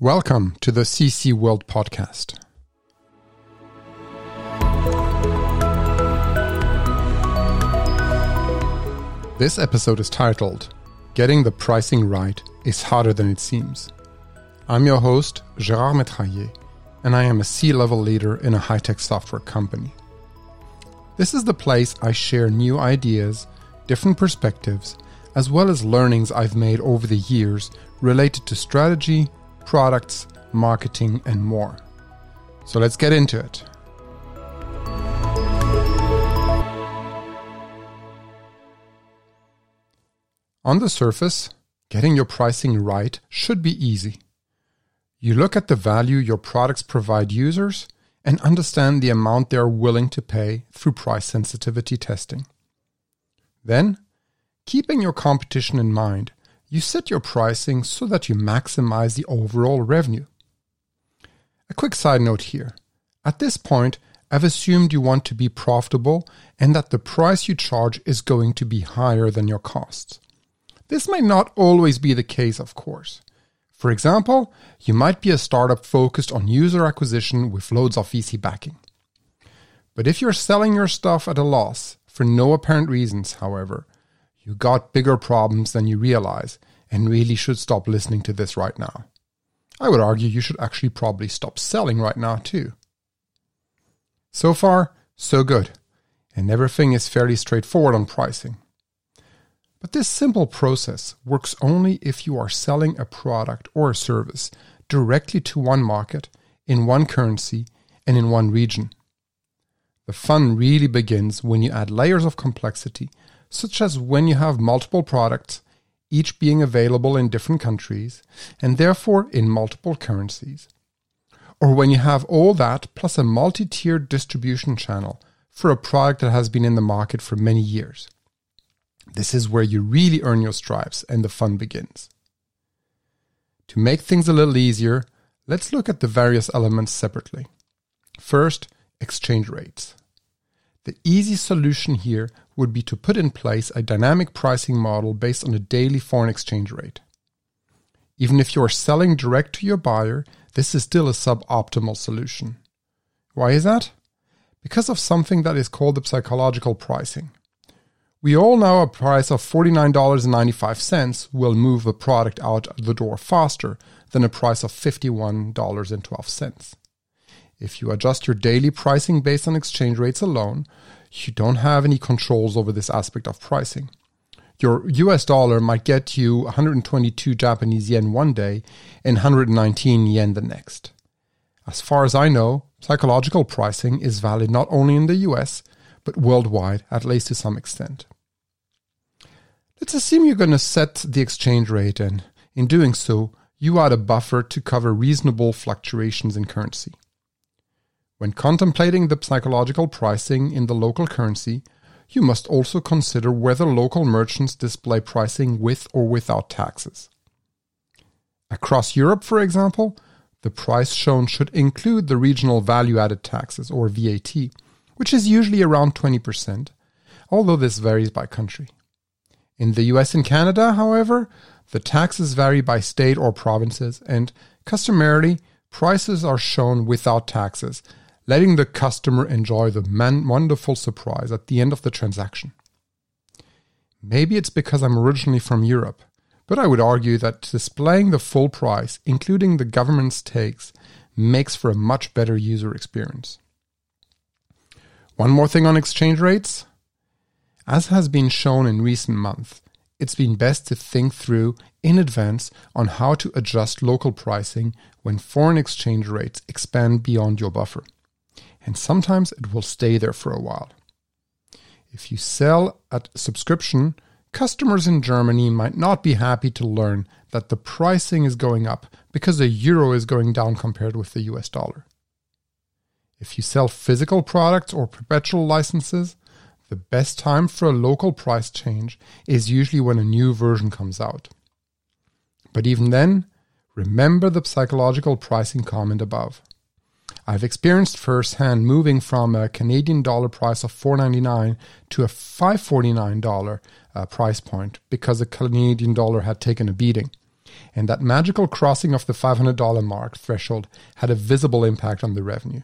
Welcome to the CC World Podcast. This episode is titled Getting the Pricing Right is Harder Than It Seems. I'm your host, Gerard Metrailler, and I am a C level leader in a high tech software company. This is the place I share new ideas, different perspectives, as well as learnings I've made over the years related to strategy, products, marketing, and more. So let's get into it. On the surface, getting your pricing right should be easy. You look at the value your products provide users and understand the amount they are willing to pay through price sensitivity testing. Then, keeping your competition in mind, you set your pricing so that you maximize the overall revenue. A quick side note here. At this point, I've assumed you want to be profitable and that the price you charge is going to be higher than your costs. This might not always be the case, of course. For example, you might be a startup focused on user acquisition with loads of VC backing. But if you're selling your stuff at a loss, for no apparent reasons, however, you got bigger problems than you realize and really should stop listening to this right now. I would argue you should actually probably stop selling right now too. So far, so good, and everything is fairly straightforward on pricing. But this simple process works only if you are selling a product or a service directly to one market, in one currency, and in one region. The fun really begins when you add layers of complexity such as when you have multiple products, each being available in different countries, and therefore in multiple currencies. Or when you have all that plus a multi tiered distribution channel for a product that has been in the market for many years. This is where you really earn your stripes and the fun begins. To make things a little easier, let's look at the various elements separately. First, exchange rates. The easy solution here would be to put in place a dynamic pricing model based on a daily foreign exchange rate. Even if you are selling direct to your buyer, this is still a suboptimal solution. Why is that? Because of something that is called the psychological pricing. We all know a price of $49.95 will move a product out the door faster than a price of $51.12. If you adjust your daily pricing based on exchange rates alone, you don't have any controls over this aspect of pricing. Your US dollar might get you 122 Japanese yen one day and 119 yen the next. As far as I know, psychological pricing is valid not only in the US, but worldwide, at least to some extent. Let's assume you're going to set the exchange rate, and in doing so, you add a buffer to cover reasonable fluctuations in currency. When contemplating the psychological pricing in the local currency, you must also consider whether local merchants display pricing with or without taxes. Across Europe, for example, the price shown should include the regional value added taxes, or VAT, which is usually around 20%, although this varies by country. In the US and Canada, however, the taxes vary by state or provinces, and customarily, prices are shown without taxes, letting the customer enjoy the man- wonderful surprise at the end of the transaction. Maybe it's because I'm originally from Europe, but I would argue that displaying the full price, including the government's takes, makes for a much better user experience. One more thing on exchange rates. As has been shown in recent months, it's been best to think through in advance on how to adjust local pricing when foreign exchange rates expand beyond your buffer and sometimes it will stay there for a while. If you sell at subscription, customers in Germany might not be happy to learn that the pricing is going up because the euro is going down compared with the US dollar. If you sell physical products or perpetual licenses, the best time for a local price change is usually when a new version comes out. But even then, remember the psychological pricing comment above. I've experienced firsthand moving from a Canadian dollar price of $4.99 to a $5.49 uh, price point because the Canadian dollar had taken a beating. and that magical crossing of the $500 mark threshold had a visible impact on the revenue.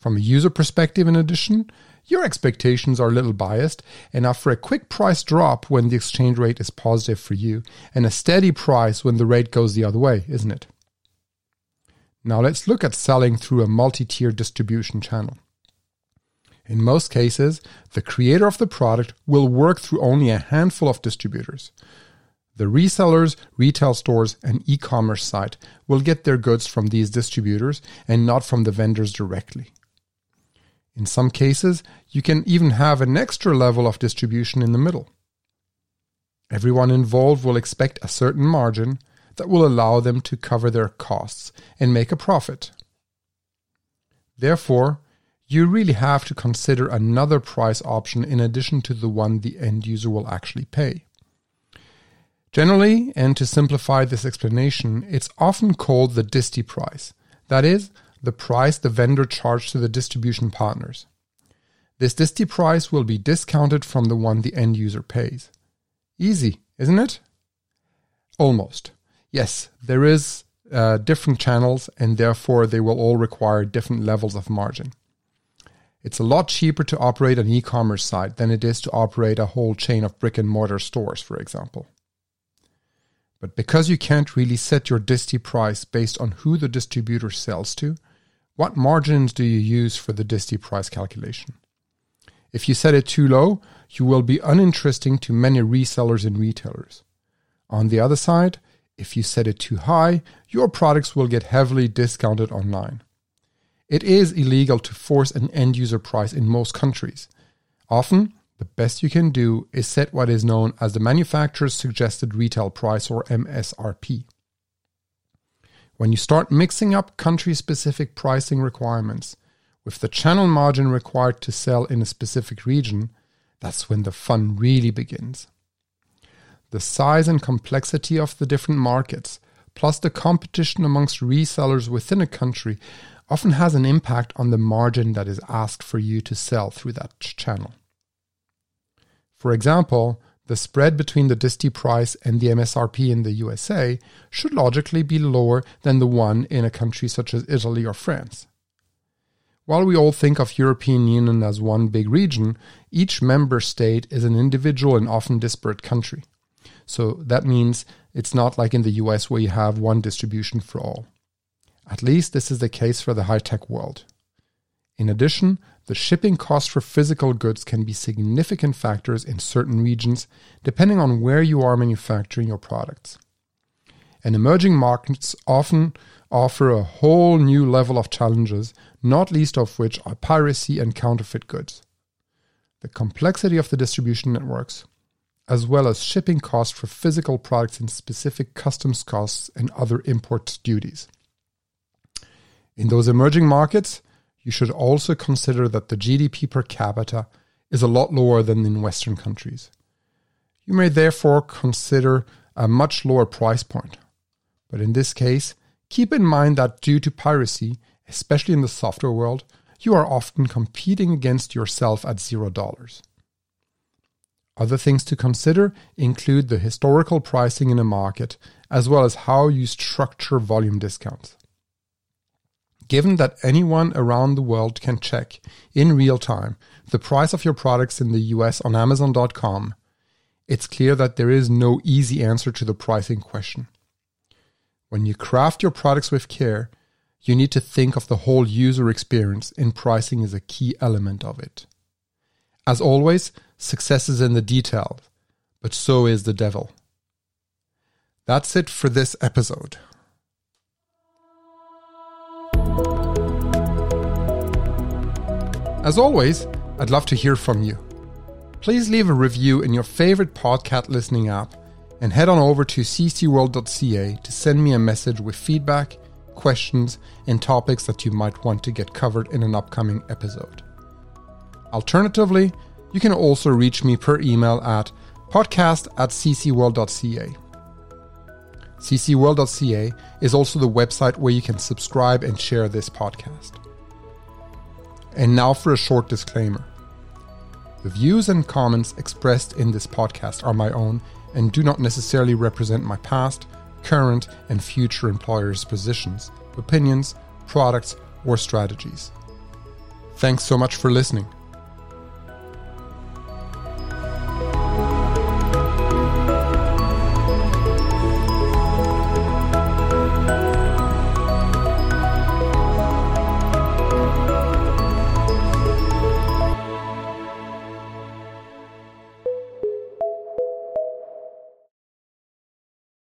From a user perspective, in addition, your expectations are a little biased and offer a quick price drop when the exchange rate is positive for you and a steady price when the rate goes the other way, isn't it? Now let's look at selling through a multi tier distribution channel. In most cases, the creator of the product will work through only a handful of distributors. The resellers, retail stores, and e commerce site will get their goods from these distributors and not from the vendors directly. In some cases, you can even have an extra level of distribution in the middle. Everyone involved will expect a certain margin that will allow them to cover their costs and make a profit. Therefore, you really have to consider another price option in addition to the one the end user will actually pay. Generally, and to simplify this explanation, it's often called the disti price. That is, the price the vendor charged to the distribution partners. This disti price will be discounted from the one the end user pays. Easy, isn't it? Almost. Yes, there is uh, different channels and therefore they will all require different levels of margin. It's a lot cheaper to operate an e-commerce site than it is to operate a whole chain of brick and mortar stores, for example. But because you can't really set your disti price based on who the distributor sells to, what margins do you use for the disti price calculation? If you set it too low, you will be uninteresting to many resellers and retailers. On the other side, if you set it too high, your products will get heavily discounted online. It is illegal to force an end user price in most countries. Often, the best you can do is set what is known as the manufacturer's suggested retail price or MSRP. When you start mixing up country specific pricing requirements with the channel margin required to sell in a specific region, that's when the fun really begins. The size and complexity of the different markets, plus the competition amongst resellers within a country, often has an impact on the margin that is asked for you to sell through that channel. For example, the spread between the disti price and the MSRP in the USA should logically be lower than the one in a country such as Italy or France. While we all think of European Union as one big region, each member state is an individual and often disparate country. So that means it's not like in the US where you have one distribution for all. At least this is the case for the high tech world. In addition, the shipping costs for physical goods can be significant factors in certain regions depending on where you are manufacturing your products. And emerging markets often offer a whole new level of challenges, not least of which are piracy and counterfeit goods. The complexity of the distribution networks, as well as shipping costs for physical products and specific customs costs and other import duties. In those emerging markets, you should also consider that the GDP per capita is a lot lower than in Western countries. You may therefore consider a much lower price point. But in this case, keep in mind that due to piracy, especially in the software world, you are often competing against yourself at zero dollars. Other things to consider include the historical pricing in a market, as well as how you structure volume discounts. Given that anyone around the world can check in real time the price of your products in the US on Amazon.com, it's clear that there is no easy answer to the pricing question. When you craft your products with care, you need to think of the whole user experience, and pricing is a key element of it. As always, success is in the details, but so is the devil. That's it for this episode. As always, I'd love to hear from you. Please leave a review in your favorite podcast listening app and head on over to ccworld.ca to send me a message with feedback, questions, and topics that you might want to get covered in an upcoming episode. Alternatively, you can also reach me per email at podcast at ccworld.ca. ccworld.ca is also the website where you can subscribe and share this podcast. And now for a short disclaimer. The views and comments expressed in this podcast are my own and do not necessarily represent my past, current and future employers' positions, opinions, products, or strategies. Thanks so much for listening.